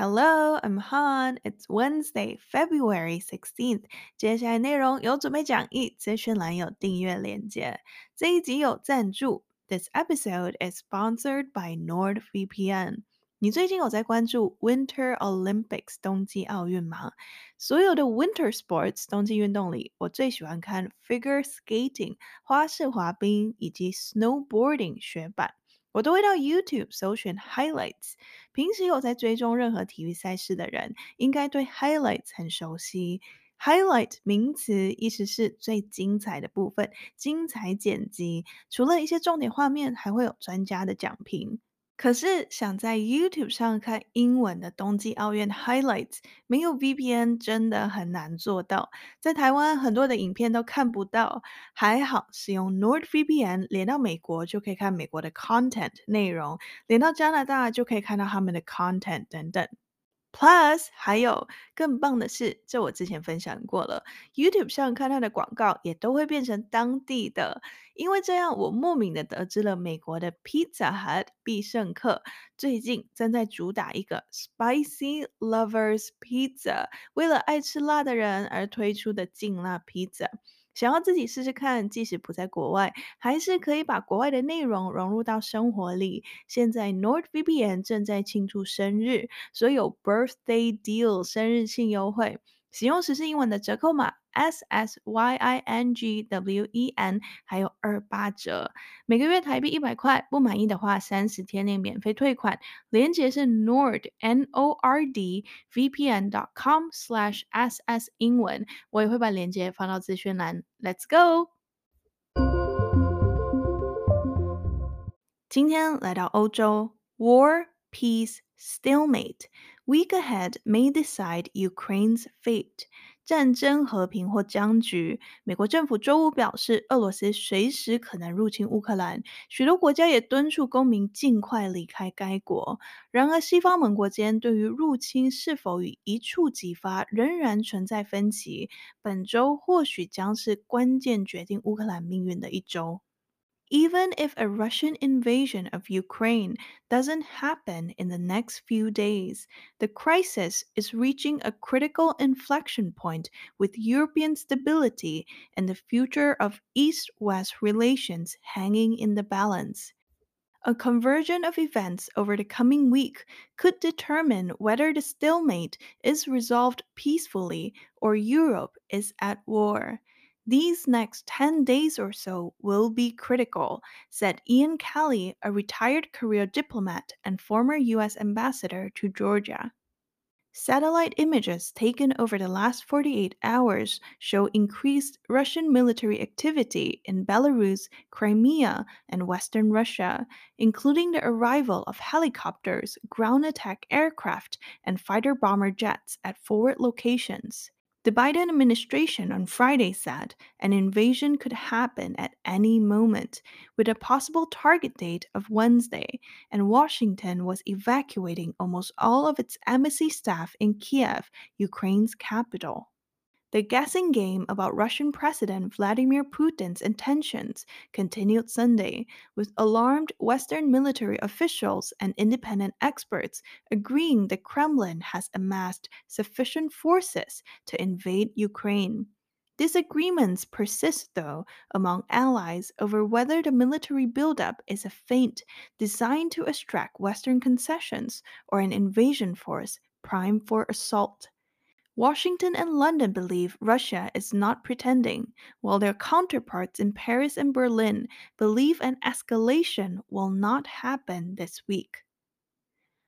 Hello, I'm Han. It's Wednesday, February 16th. 接下来内容有准备讲义，资讯栏有订阅链接。这一集有赞助。This episode is sponsored by NordVPN. 你最近有在关注 Winter Olympics 冬季奥运吗？所有的 Winter Sports 冬季运动里，我最喜欢看 Figure Skating 花式滑冰以及 Snowboarding 雪板。 我都会到 YouTube 搜寻 highlights。平时有在追踪任何体育赛事的人，应该对 highlights 很熟悉。highlight 名词意思是最精彩的部分，精彩剪辑。除了一些重点画面，还会有专家的讲评。可是想在 YouTube 上看英文的冬季奥运 highlights，没有 VPN 真的很难做到。在台湾很多的影片都看不到，还好使用 NordVPN 连到美国就可以看美国的 content 内容，连到加拿大就可以看到他们的 content 等等。Plus，还有更棒的是，这我之前分享过了，YouTube 上看它的广告也都会变成当地的，因为这样我莫名的得知了美国的 Pizza Hut 必胜客最近正在主打一个 Spicy Lovers Pizza，为了爱吃辣的人而推出的劲辣披萨。想要自己试试看，即使不在国外，还是可以把国外的内容融入到生活里。现在 NordVPN 正在庆祝生日，所以有 Birthday Deal 生日庆优惠。使用时事英文的折扣码 S S Y I N G W E N，还有二八折，每个月台币一百块，不满意的话三十天内免费退款。链接是 Nord N O R D V P N dot com slash S S 英文，我也会把链接放到资讯栏。Let's go！今天来到欧洲，War Peace Stalemate。Week ahead may decide Ukraine's fate. 战争、和平或僵局。美国政府周五表示，俄罗斯随时可能入侵乌克兰，许多国家也敦促公民尽快离开该国。然而，西方盟国间对于入侵是否与一触即发仍然存在分歧。本周或许将是关键决定乌克兰命运的一周。Even if a Russian invasion of Ukraine doesn't happen in the next few days, the crisis is reaching a critical inflection point with European stability and the future of East-West relations hanging in the balance. A convergence of events over the coming week could determine whether the stalemate is resolved peacefully or Europe is at war. These next 10 days or so will be critical, said Ian Kelly, a retired career diplomat and former U.S. ambassador to Georgia. Satellite images taken over the last 48 hours show increased Russian military activity in Belarus, Crimea, and Western Russia, including the arrival of helicopters, ground attack aircraft, and fighter bomber jets at forward locations. The Biden administration on Friday said an invasion could happen at any moment, with a possible target date of Wednesday, and Washington was evacuating almost all of its embassy staff in Kiev, Ukraine's capital. The guessing game about Russian President Vladimir Putin's intentions continued Sunday, with alarmed Western military officials and independent experts agreeing the Kremlin has amassed sufficient forces to invade Ukraine. Disagreements persist, though, among allies over whether the military buildup is a feint designed to extract Western concessions or an invasion force primed for assault. Washington and London believe Russia is not pretending, while their counterparts in Paris and Berlin believe an escalation will not happen this week.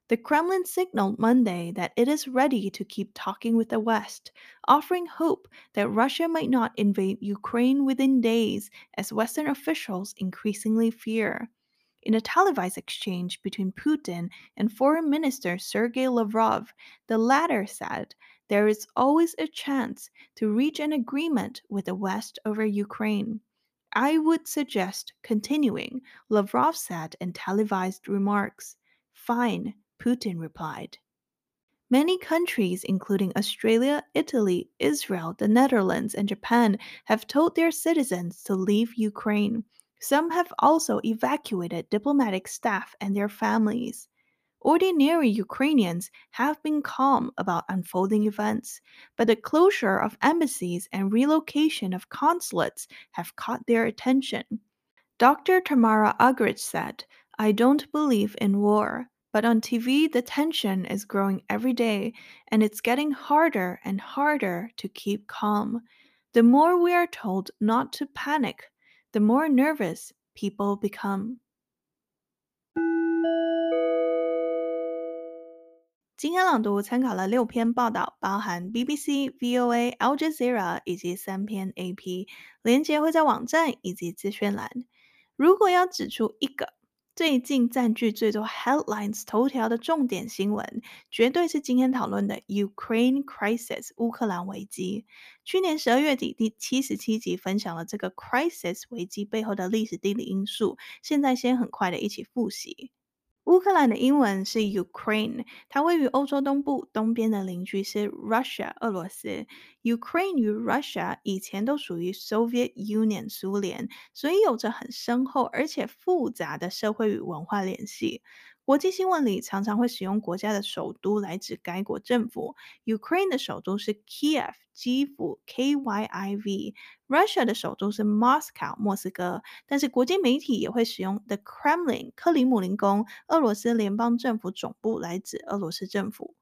The Kremlin signaled Monday that it is ready to keep talking with the West, offering hope that Russia might not invade Ukraine within days, as Western officials increasingly fear. In a televised exchange between Putin and Foreign Minister Sergei Lavrov, the latter said there is always a chance to reach an agreement with the West over Ukraine. I would suggest continuing, Lavrov said in televised remarks. Fine, Putin replied. Many countries, including Australia, Italy, Israel, the Netherlands, and Japan, have told their citizens to leave Ukraine. Some have also evacuated diplomatic staff and their families. Ordinary Ukrainians have been calm about unfolding events, but the closure of embassies and relocation of consulates have caught their attention. Dr. Tamara Agrich said, I don't believe in war, but on TV the tension is growing every day and it's getting harder and harder to keep calm. The more we are told not to panic, the more nervous people become. 今天朗读参考了六篇报道，包含 BBC、VOA、Al Jazeera 以及三篇 AP，连接会在网站以及资讯栏。如果要指出一个最近占据最多 headlines 头条的重点新闻，绝对是今天讨论的 Ukraine crisis 乌克兰危机。去年十二月底第七十七集分享了这个 crisis 危机背后的历史地理因素，现在先很快的一起复习。乌克兰的英文是 Ukraine，它位于欧洲东部，东边的邻居是 Russia，俄罗斯。Ukraine 与 Russia 以前都属于 Soviet Union 苏联，所以有着很深厚而且复杂的社会与文化联系。国际新闻里常常会使用国家的首都来指该国政府。Ukraine 的首都是 Kiev，基辅 K Y I V。Russia 的首都是 Moscow，莫斯科。但是国际媒体也会使用 The Kremlin，克里姆林宫，俄罗斯联邦政府总部来指俄罗斯政府。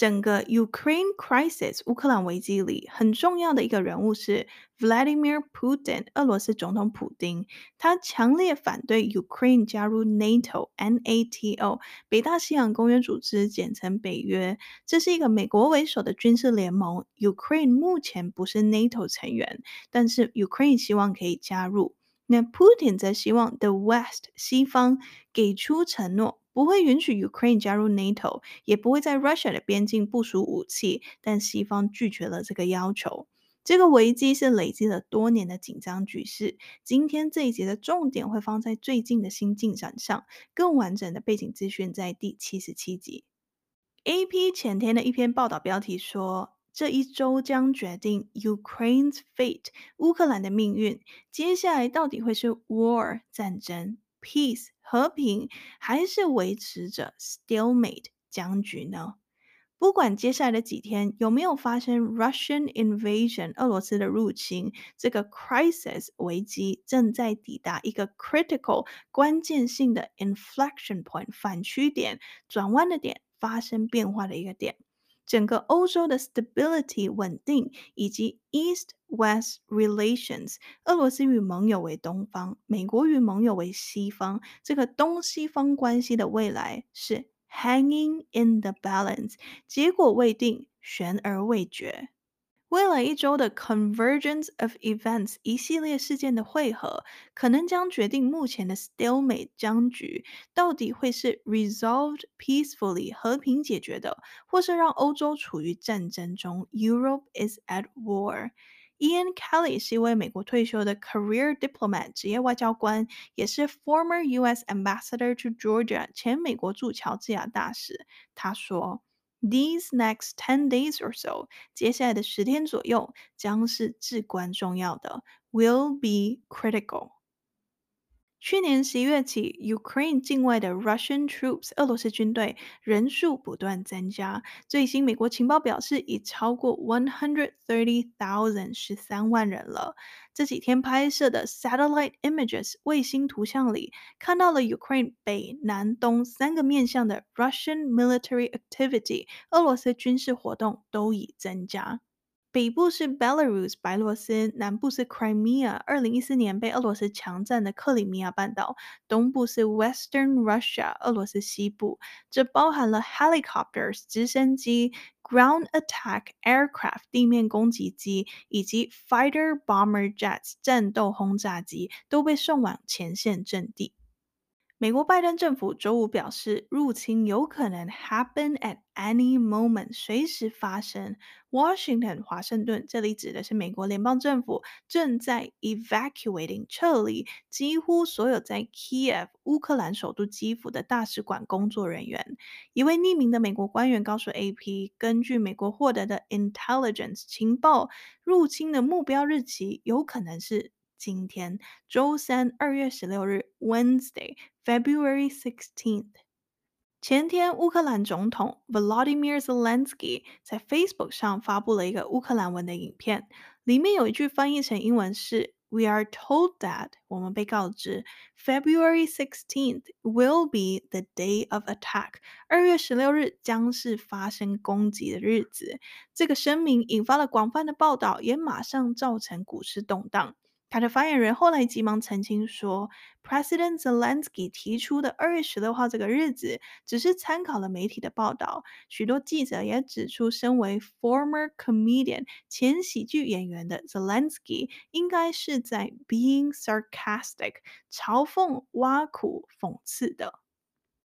整个 Ukraine crisis 乌克兰危机里，很重要的一个人物是 Vladimir Putin，俄罗斯总统普丁。他强烈反对 Ukraine 加入 NATO，N-A-T-O，北大西洋公约组织，简称北约。这是一个美国为首的军事联盟。Ukraine 目前不是 NATO 成员，但是 Ukraine 希望可以加入。那 Putin 则希望 The West 西方给出承诺。不会允许 Ukraine 加入 NATO，也不会在 Russia 的边境部署武器，但西方拒绝了这个要求。这个危机是累积了多年的紧张局势。今天这一节的重点会放在最近的新进展上，更完整的背景资讯在第七十七集。AP 前天的一篇报道标题说，这一周将决定 Ukraine's fate，乌克兰的命运。接下来到底会是 war 战争？Peace 和平还是维持着 stalemate 僵局呢？不管接下来的几天有没有发生 Russian invasion 俄罗斯的入侵，这个 crisis 危机正在抵达一个 critical 关键性的 inflection point 反曲点转弯的点发生变化的一个点。整个欧洲的 stability 稳定，以及 east West relations，俄罗斯与盟友为东方，美国与盟友为西方，这个东西方关系的未来是 hanging in the balance，结果未定，悬而未决。未来一周的 convergence of events 一系列事件的汇合，可能将决定目前的 stalemate 僵局到底会是 resolved peacefully 和平解决的，或是让欧洲处于战争中 Europe is at war。Ian Kelly 是一位美国退休的 career diplomat 职业外交官，也是 former U.S. ambassador to Georgia 前美国驻乔治亚大使。他说。These next ten days or so，接下来的十天左右将是至关重要的，will be critical。 ”去年十一月起，Ukraine 境外的 Russian troops 俄罗斯军队人数不断增加。最新美国情报表示，已超过 one hundred thirty thousand 十三万人了。这几天拍摄的 satellite images 卫星图像里，看到了 Ukraine 北、南、东三个面向的 Russian military activity，俄罗斯军事活动都已增加。北部是 Belarus 白罗斯，南部是 Crimea 二零一四年被俄罗斯强占的克里米亚半岛，东部是 Western Russia 俄罗斯西部。这包含了 helicopters 直升机、ground attack aircraft 地面攻击机以及 fighter bomber jets 战斗轰炸机都被送往前线阵地。美国拜登政府周五表示，入侵有可能 happen at any moment，随时发生。Washington 华盛顿，这里指的是美国联邦政府正在 evacuating 撤离几乎所有在 Kiev 乌克兰首都基辅的大使馆工作人员。一位匿名的美国官员告诉 AP，根据美国获得的 intelligence 情报，入侵的目标日期有可能是。今天周三，二月十六日，Wednesday，February sixteenth。前天，乌克兰总统 Volodymyr Zelensky 在 Facebook 上发布了一个乌克兰文的影片，里面有一句翻译成英文是 “We are told that” 我们被告知 February sixteenth will be the day of attack。二月十六日将是发生攻击的日子。这个声明引发了广泛的报道，也马上造成股市动荡。他的发言人后来急忙澄清说，President Zelensky 提出的二月十六号这个日子只是参考了媒体的报道。许多记者也指出，身为 former comedian 前喜剧演员的 Zelensky 应该是在 being sarcastic 嘲讽、挖苦、讽刺的。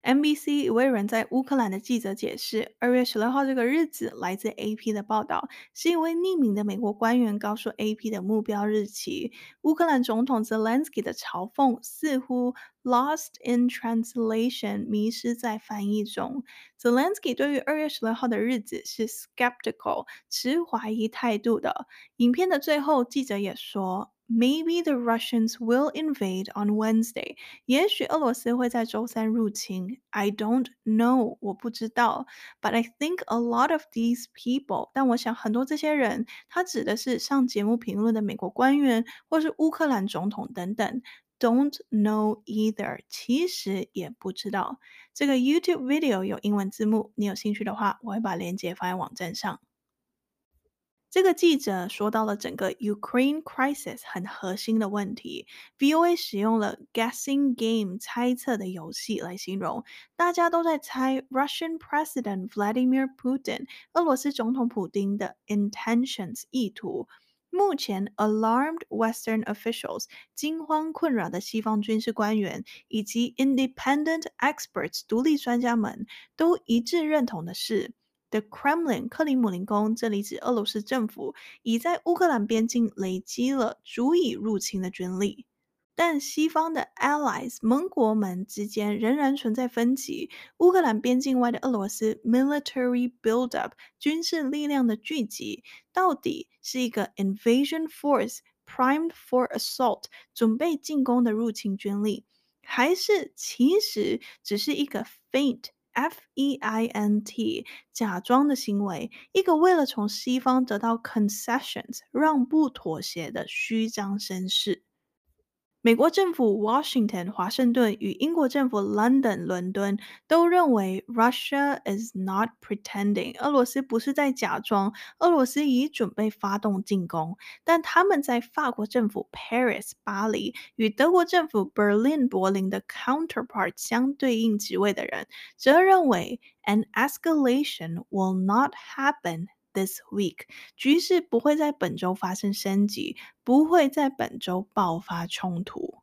NBC 一位人在乌克兰的记者解释，二月十六号这个日子来自 AP 的报道，是一位匿名的美国官员告诉 AP 的目标日期。乌克兰总统 Zelensky 的嘲讽似乎 lost in translation，迷失在翻译中。Zelensky 对于二月十六号的日子是 skeptical，持怀疑态度的。影片的最后，记者也说。Maybe the Russians will invade on Wednesday. 也许俄罗斯会在周三入侵。I don't know. 我不知道。But I think a lot of these people. 但我想很多这些人，他指的是上节目评论的美国官员，或是乌克兰总统等等。Don't know either. 其实也不知道。这个 YouTube video 有英文字幕，你有兴趣的话，我会把链接放在网站上。 这个记者说到了整个 Ukraine crisis 很核心的问题。VOA 使用了 guessing game 猜测的游戏来形容，大家都在猜 Russian President Vladimir Putin 俄罗斯总统普丁的 intentions 意图。目前，alarmed Western officials 惊慌困扰的西方军事官员以及 independent experts 独立专家们都一致认同的是。The Kremlin 克里姆林宫，这里指俄罗斯政府，已在乌克兰边境累积了足以入侵的军力。但西方的 allies 盟国们之间仍然存在分歧。乌克兰边境外的俄罗斯 military buildup 军事力量的聚集，到底是一个 invasion force primed for assault 准备进攻的入侵军力，还是其实只是一个 faint Feint，假装的行为，一个为了从西方得到 concessions 让步妥协的虚张声势。美国政府 Washington 华盛顿与英国政府 London 伦敦都认为 Russia is not pretending 俄罗斯不是在假装，俄罗斯已准备发动进攻。但他们在法国政府 Paris 巴黎与德国政府 Berlin 柏林的 counterpart 相对应职位的人，则认为 an escalation will not happen。 This week，局势不会在本周发生升级，不会在本周爆发冲突。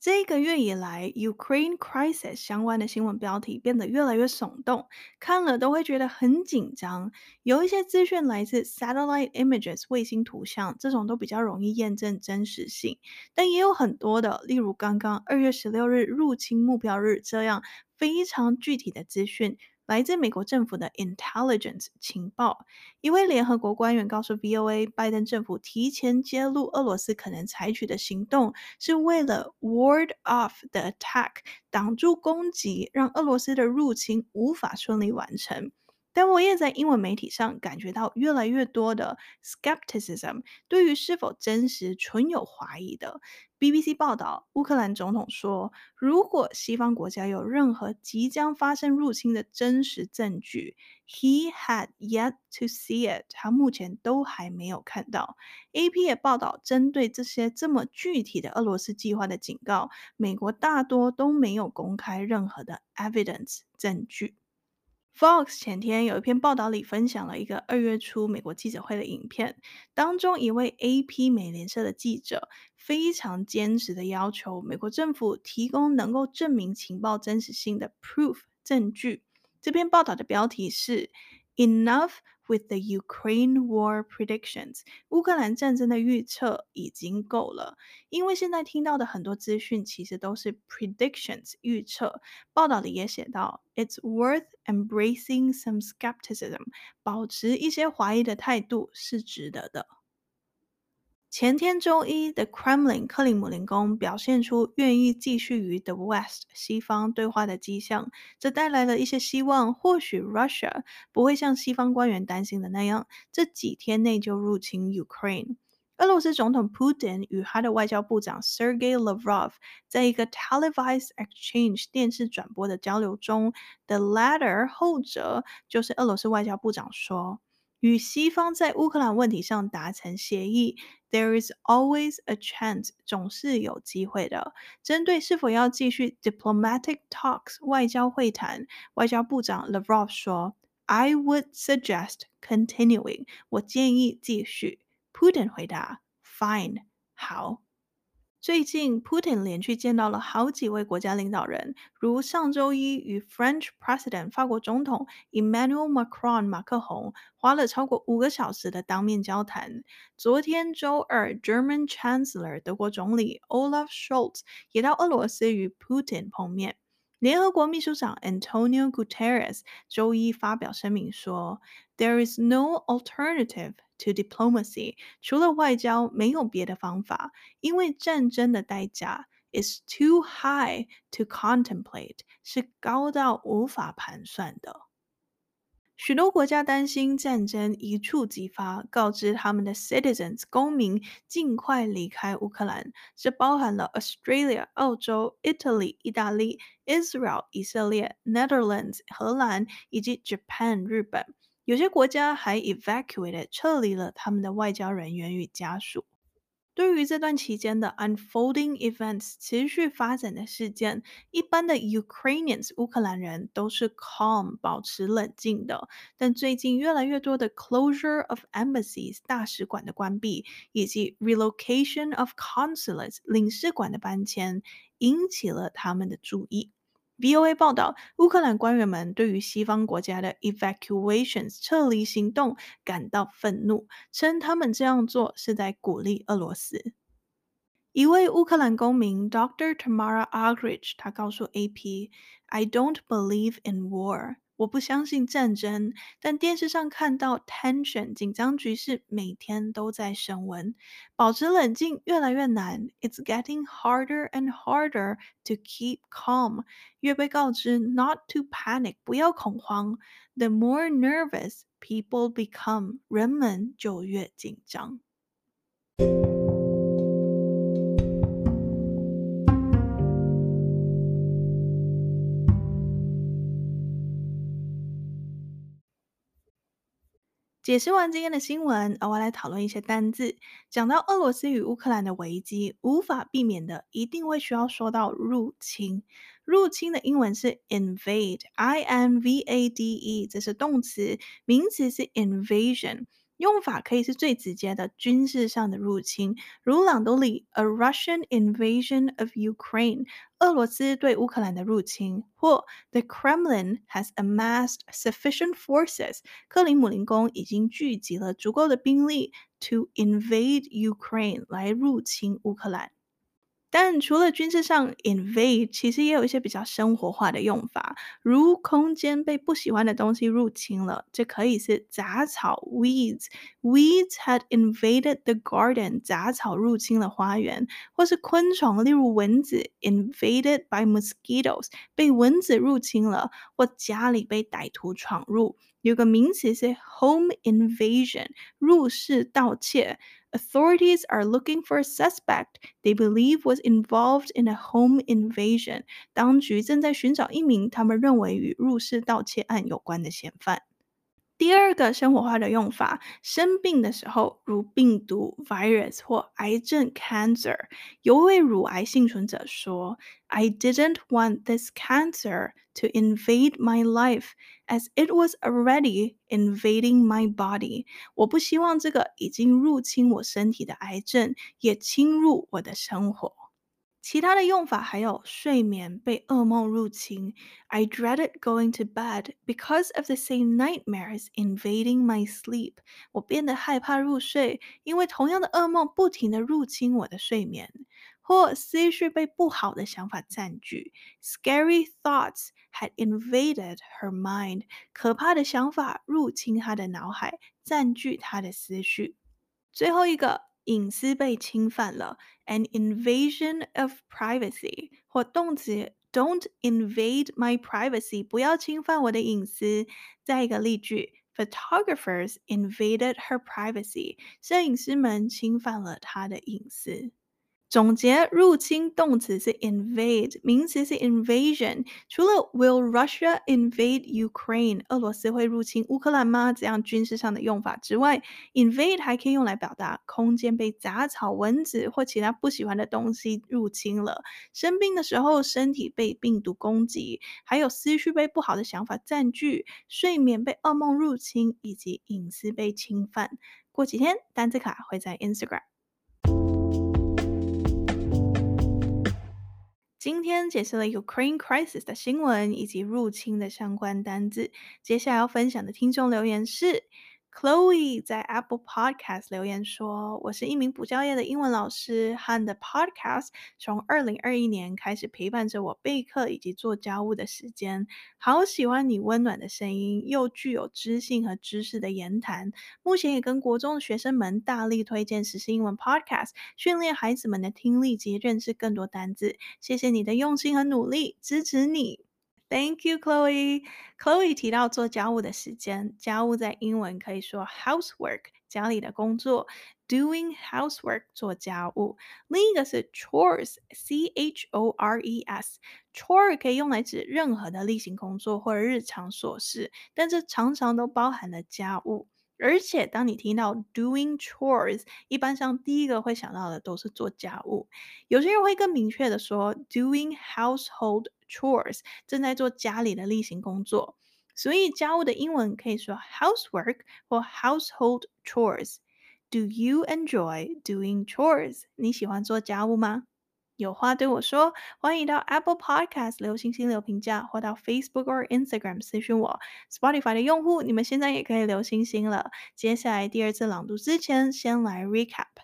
这个月以来，Ukraine crisis 相关的新闻标题变得越来越耸动，看了都会觉得很紧张。有一些资讯来自 satellite images 卫星图像，这种都比较容易验证真实性，但也有很多的，例如刚刚二月十六日入侵目标日这样非常具体的资讯。来自美国政府的 intelligence 情报，一位联合国官员告诉 VOA，拜登政府提前揭露俄罗斯可能采取的行动，是为了 ward off the attack，挡住攻击，让俄罗斯的入侵无法顺利完成。但我也在英文媒体上感觉到越来越多的 skepticism，对于是否真实存有怀疑的。BBC 报道，乌克兰总统说，如果西方国家有任何即将发生入侵的真实证据，he had yet to see it，他目前都还没有看到。AP 也报道，针对这些这么具体的俄罗斯计划的警告，美国大多都没有公开任何的 evidence 证据。Fox 前天有一篇报道里分享了一个二月初美国记者会的影片，当中一位 AP 美联社的记者非常坚持的要求美国政府提供能够证明情报真实性的 proof 证据。这篇报道的标题是 Enough。With the Ukraine war predictions，乌克兰战争的预测已经够了，因为现在听到的很多资讯其实都是 predictions 预测。报道里也写到，It's worth embracing some skepticism，保持一些怀疑的态度是值得的。前天周一，The Kremlin 克里姆林宫表现出愿意继续与 The West 西方对话的迹象，这带来了一些希望。或许 Russia 不会像西方官员担心的那样，这几天内就入侵 Ukraine。俄罗斯总统 Putin 与他的外交部长 Sergey Lavrov 在一个 televised exchange 电视转播的交流中，the latter 后者就是俄罗斯外交部长说。与西方在乌克兰问题上达成协议，There is always a chance，总是有机会的。针对是否要继续 diplomatic talks 外交会谈，外交部长 Lavrov 说：“I would suggest continuing，我建议继续。” Putin 回答：“Fine，好。”最近，Putin 连续见到了好几位国家领导人，如上周一与 French President 法国总统 Emmanuel Macron 马克宏花了超过五个小时的当面交谈。昨天周二，German Chancellor 德国总理 Olaf Scholz 也到俄罗斯与 Putin 碰面。联合国秘书长 Antonio Guterres 周一发表声明说：“There is no alternative。” To diplomacy，除了外交，没有别的方法，因为战争的代价 is too high to contemplate，是高到无法盘算的。 ”许多国家担心战争一触即发，告知他们的 citizens 公民尽快离开乌克兰。这包含了 Australia 澳洲、Italy 意大利、Israel 以色列、Netherlands 荷兰以及 Japan 日本。有些国家还 evacuated 撤离了他们的外交人员与家属。对于这段期间的 unfolding events 持续发展的事件，一般的 Ukrainians 乌克兰人都是 calm 保持冷静的。但最近越来越多的 closure of embassies 大使馆的关闭，以及 relocation of consulates 领事馆的搬迁，引起了他们的注意。VOA 报道，乌克兰官员们对于西方国家的 evacuations 撤离行动感到愤怒，称他们这样做是在鼓励俄罗斯。一位乌克兰公民 Dr. Tamara Agridge，他告诉 AP：“I don't believe in war。”我不相信战争，但电视上看到 tension 紧张局势每天都在升温，保持冷静越来越难。It's getting harder and harder to keep calm。越被告知 not to panic，不要恐慌。The more nervous people become，人们就越紧张。解释完今天的新闻，我来讨论一些单字。讲到俄罗斯与乌克兰的危机，无法避免的一定会需要说到入侵。入侵的英文是 invade，I N V A D E，这是动词，名词是 invasion。用法可以是最直接的军事上的入侵，如朗读里 A Russian invasion of Ukraine，俄罗斯对乌克兰的入侵，或 The Kremlin has amassed sufficient forces，克里姆林宫已经聚集了足够的兵力 to invade Ukraine，来入侵乌克兰。但除了军事上 invade，其实也有一些比较生活化的用法，如空间被不喜欢的东西入侵了，这可以是杂草 weeds。Weeds had invaded the garden，杂草入侵了花园，或是昆虫，例如蚊子 invaded by mosquitoes，被蚊子入侵了，或家里被歹徒闯入。有个名词是 home invasion，入室盗窃。Authorities are looking for a suspect they believe was involved in a home invasion。当局正在寻找一名他们认为与入室盗窃案有关的嫌犯。 第二个生活化的用法，生病的时候，如病毒 virus 或癌症 cancer。有位乳癌幸存者说：“I didn't want this cancer to invade my life as it was already invading my body。”我不希望这个已经入侵我身体的癌症也侵入我的生活。其他的用法还有睡眠被噩梦入侵，I dreaded going to bed because of the same nightmares invading my sleep。我变得害怕入睡，因为同样的噩梦不停地入侵我的睡眠。或思绪被不好的想法占据，Scary thoughts had invaded her mind。可怕的想法入侵她的脑海，占据她的思绪。最后一个。隐私被侵犯了，an invasion of privacy，或动词 don't invade my privacy，不要侵犯我的隐私。再一个例句，photographers invaded her privacy，摄影师们侵犯了她的隐私。 总结，入侵动词是 invade，名词是 invasion。除了 Will Russia invade Ukraine？俄罗斯会入侵乌克兰吗？这样军事上的用法之外，invade 还可以用来表达空间被杂草、蚊子或其他不喜欢的东西入侵了。生病的时候，身体被病毒攻击，还有思绪被不好的想法占据，睡眠被噩梦入侵，以及隐私被侵犯。过几天，单词卡会在 Instagram。今天解释了 Ukraine crisis 的新闻以及入侵的相关单字。接下来要分享的听众留言是。Chloe 在 Apple Podcast 留言说：“我是一名补教业的英文老师，和的 Podcast 从二零二一年开始陪伴着我备课以及做家务的时间。好喜欢你温暖的声音，又具有知性和知识的言谈。目前也跟国中的学生们大力推荐时事英文 Podcast，训练孩子们的听力及认识更多单字。谢谢你的用心和努力，支持你。” Thank you, Chloe. Chloe 提到做家务的时间，家务在英文可以说 housework，家里的工作，doing housework 做家务。另一个是 chores，c h o r e s，chore 可以用来指任何的例行工作或者日常琐事，但这常常都包含了家务。而且，当你听到 doing chores，一般上第一个会想到的都是做家务。有些人会更明确的说 doing household chores，正在做家里的例行工作。所以，家务的英文可以说 housework 或 household chores。Do you enjoy doing chores？你喜欢做家务吗？有话对我说，欢迎到 Apple Podcast 留星星留评价，或到 Facebook 或 Instagram 私讯我。Spotify 的用户，你们现在也可以留星星了。接下来第二次朗读之前，先来 recap。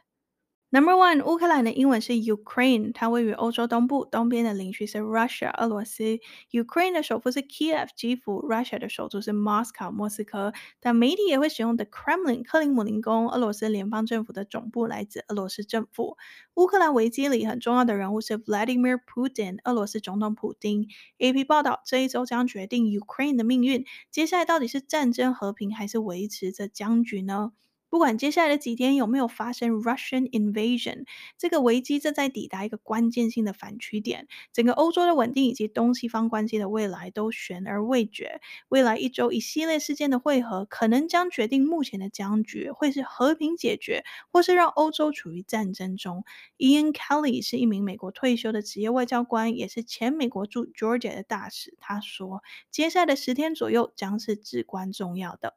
Number one，乌克兰的英文是 Ukraine，它位于欧洲东部，东边的邻居是 Russia，俄罗斯。Ukraine 的首府是 Kiev，基辅。Russia 的首都是 Moscow，莫斯科。但媒体也会使用 The Kremlin，克林姆林宫。俄罗斯联邦政府的总部来自俄罗斯政府。乌克兰危机里很重要的人物是 Vladimir Putin，俄罗斯总统普丁。AP 报道，这一周将决定 Ukraine 的命运。接下来到底是战争和平，还是维持着僵局呢？不管接下来的几天有没有发生 Russian invasion，这个危机正在抵达一个关键性的反曲点，整个欧洲的稳定以及东西方关系的未来都悬而未决。未来一周一系列事件的汇合，可能将决定目前的僵局会是和平解决，或是让欧洲处于战争中。Ian Kelly 是一名美国退休的职业外交官，也是前美国驻 Georgia 的大使。他说，接下来的十天左右将是至关重要的。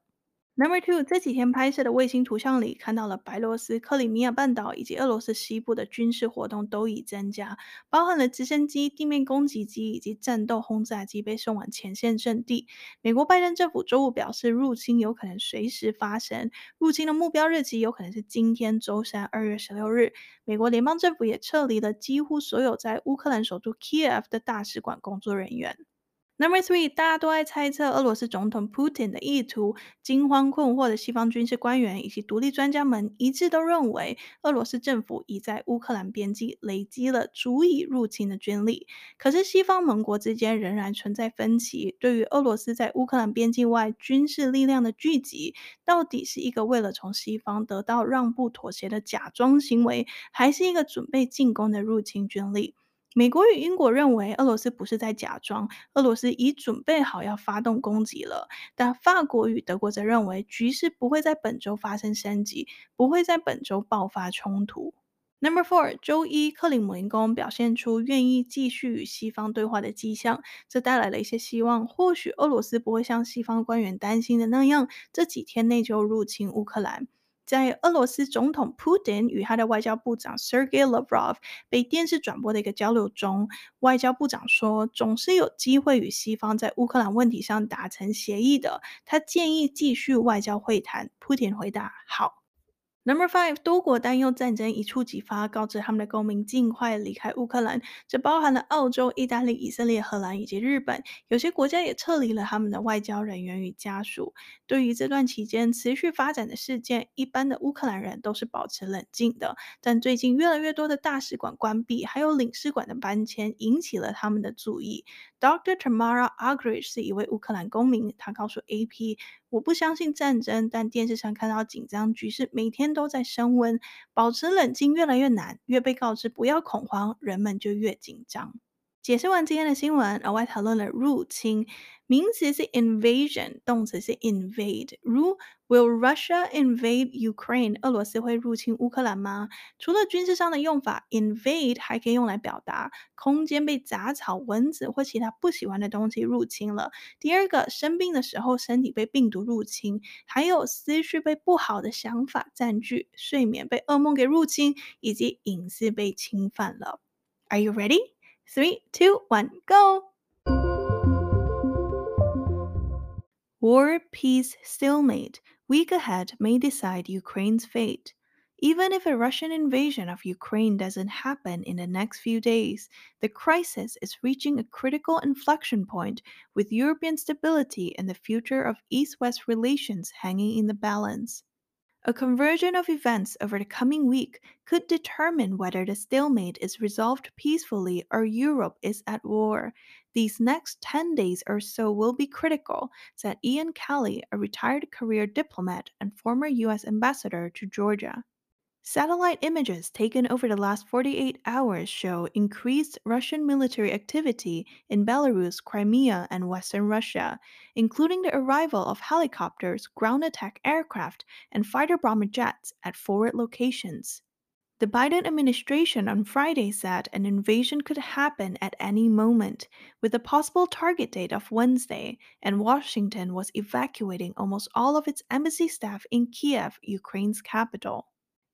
Number two，这几天拍摄的卫星图像里，看到了白罗斯、克里米亚半岛以及俄罗斯西部的军事活动都已增加，包含了直升机、地面攻击机以及战斗轰炸机被送往前线阵地。美国拜登政府周五表示，入侵有可能随时发生，入侵的目标日期有可能是今天周三二月十六日。美国联邦政府也撤离了几乎所有在乌克兰首都 Kiev 的大使馆工作人员。Number three，大家都在猜测俄罗斯总统 Putin 的意图。惊慌困惑的西方军事官员以及独立专家们一致都认为，俄罗斯政府已在乌克兰边境累积了足以入侵的军力。可是，西方盟国之间仍然存在分歧。对于俄罗斯在乌克兰边境外军事力量的聚集，到底是一个为了从西方得到让步妥协的假装行为，还是一个准备进攻的入侵军力？美国与英国认为俄罗斯不是在假装，俄罗斯已准备好要发动攻击了。但法国与德国则认为局势不会在本周发生升级，不会在本周爆发冲突。Number four，周一克里姆林宫表现出愿意继续与西方对话的迹象，这带来了一些希望。或许俄罗斯不会像西方官员担心的那样，这几天内就入侵乌克兰。在俄罗斯总统普丁与他的外交部长 Sergey Lavrov 被电视转播的一个交流中，外交部长说，总是有机会与西方在乌克兰问题上达成协议的。他建议继续外交会谈。普丁回答：好。Number five，多国担忧战争一触即发，告知他们的公民尽快离开乌克兰。这包含了澳洲、意大利、以色列、荷兰以及日本。有些国家也撤离了他们的外交人员与家属。对于这段期间持续发展的事件，一般的乌克兰人都是保持冷静的。但最近越来越多的大使馆关闭，还有领事馆的搬迁，引起了他们的注意。Dr. Tamara Agric 是一位乌克兰公民，他告诉 AP。我不相信战争，但电视上看到紧张局势每天都在升温，保持冷静越来越难。越被告知不要恐慌，人们就越紧张。解释完今天的新闻，额外讨论了入侵。名词是 invasion，动词是 invade。如 Will Russia invade Ukraine？俄罗斯会入侵乌克兰吗？除了军事上的用法，invade 还可以用来表达空间被杂草、蚊子或其他不喜欢的东西入侵了。第二个，生病的时候身体被病毒入侵，还有思绪被不好的想法占据，睡眠被噩梦给入侵，以及隐私被侵犯了。Are you ready? Three, two, one, go! War, peace, stalemate. Week ahead may decide Ukraine's fate. Even if a Russian invasion of Ukraine doesn't happen in the next few days, the crisis is reaching a critical inflection point with European stability and the future of East West relations hanging in the balance. A conversion of events over the coming week could determine whether the stalemate is resolved peacefully or Europe is at war. These next 10 days or so will be critical, said Ian Kelly, a retired career diplomat and former U.S. ambassador to Georgia. Satellite images taken over the last 48 hours show increased Russian military activity in Belarus, Crimea, and Western Russia, including the arrival of helicopters, ground attack aircraft, and fighter bomber jets at forward locations. The Biden administration on Friday said an invasion could happen at any moment, with a possible target date of Wednesday, and Washington was evacuating almost all of its embassy staff in Kiev, Ukraine's capital.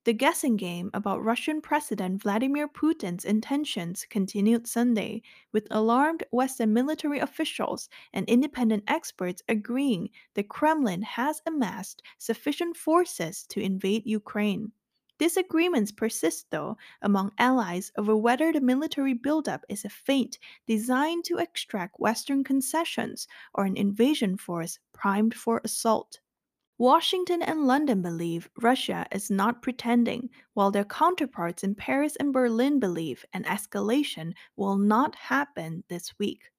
The guessing game about Russian President Vladimir Putin's intentions continued Sunday, with alarmed Western military officials and independent experts agreeing the Kremlin has amassed sufficient forces to invade Ukraine. Disagreements persist, though, among allies over whether the military buildup is a feint designed to extract Western concessions or an invasion force primed for assault. Washington and London believe Russia is not pretending, while their counterparts in Paris and Berlin believe an escalation will not happen this week.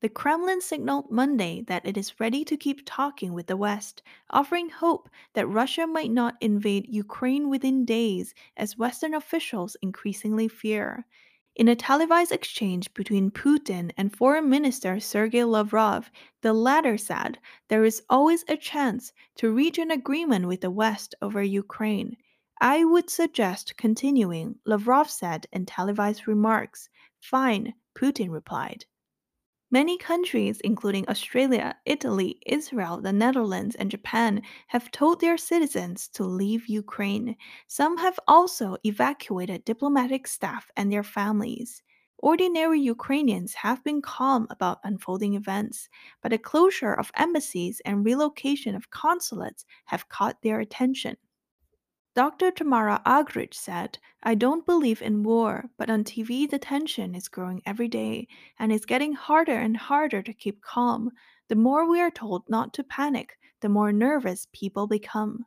The Kremlin signaled Monday that it is ready to keep talking with the West, offering hope that Russia might not invade Ukraine within days, as Western officials increasingly fear. In a televised exchange between Putin and Foreign Minister Sergei Lavrov, the latter said there is always a chance to reach an agreement with the West over Ukraine. I would suggest continuing, Lavrov said in televised remarks. Fine, Putin replied. Many countries, including Australia, Italy, Israel, the Netherlands, and Japan, have told their citizens to leave Ukraine. Some have also evacuated diplomatic staff and their families. Ordinary Ukrainians have been calm about unfolding events, but the closure of embassies and relocation of consulates have caught their attention. Dr. Tamara Agrich said, I don't believe in war, but on TV the tension is growing every day, and it's getting harder and harder to keep calm. The more we are told not to panic, the more nervous people become.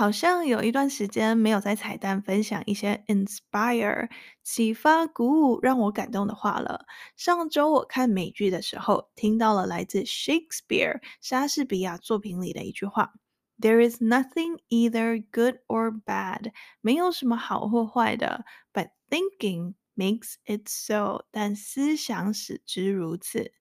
好像有一段时间没有在彩蛋分享一些 inspire 启发、鼓舞、让我感动的话了。上周我看美剧的时候，听到了来自 Shakespeare 莎士比亚作品里的一句话：“There is nothing either good or bad，没有什么好或坏的，but thinking makes it so，但思想使之如此。”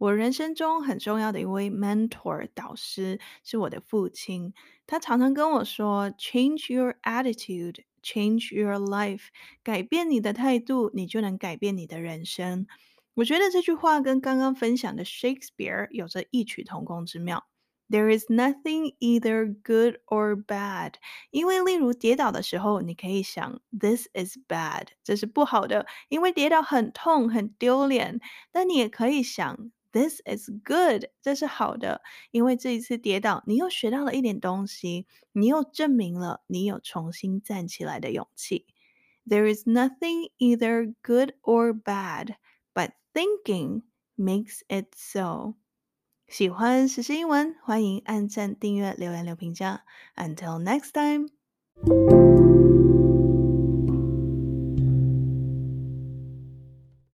我人生中很重要的一位 mentor 导师是我的父亲，他常常跟我说：“Change your attitude, change your life。”改变你的态度，你就能改变你的人生。我觉得这句话跟刚刚分享的 Shakespeare 有着异曲同工之妙。There is nothing either good or bad。因为例如跌倒的时候，你可以想 This is bad，这是不好的，因为跌倒很痛很丢脸。但你也可以想。This is good，这是好的，因为这一次跌倒，你又学到了一点东西，你又证明了你有重新站起来的勇气。There is nothing either good or bad, but thinking makes it so。喜欢时事英文，欢迎按赞、订阅、留言、留评价。Until next time。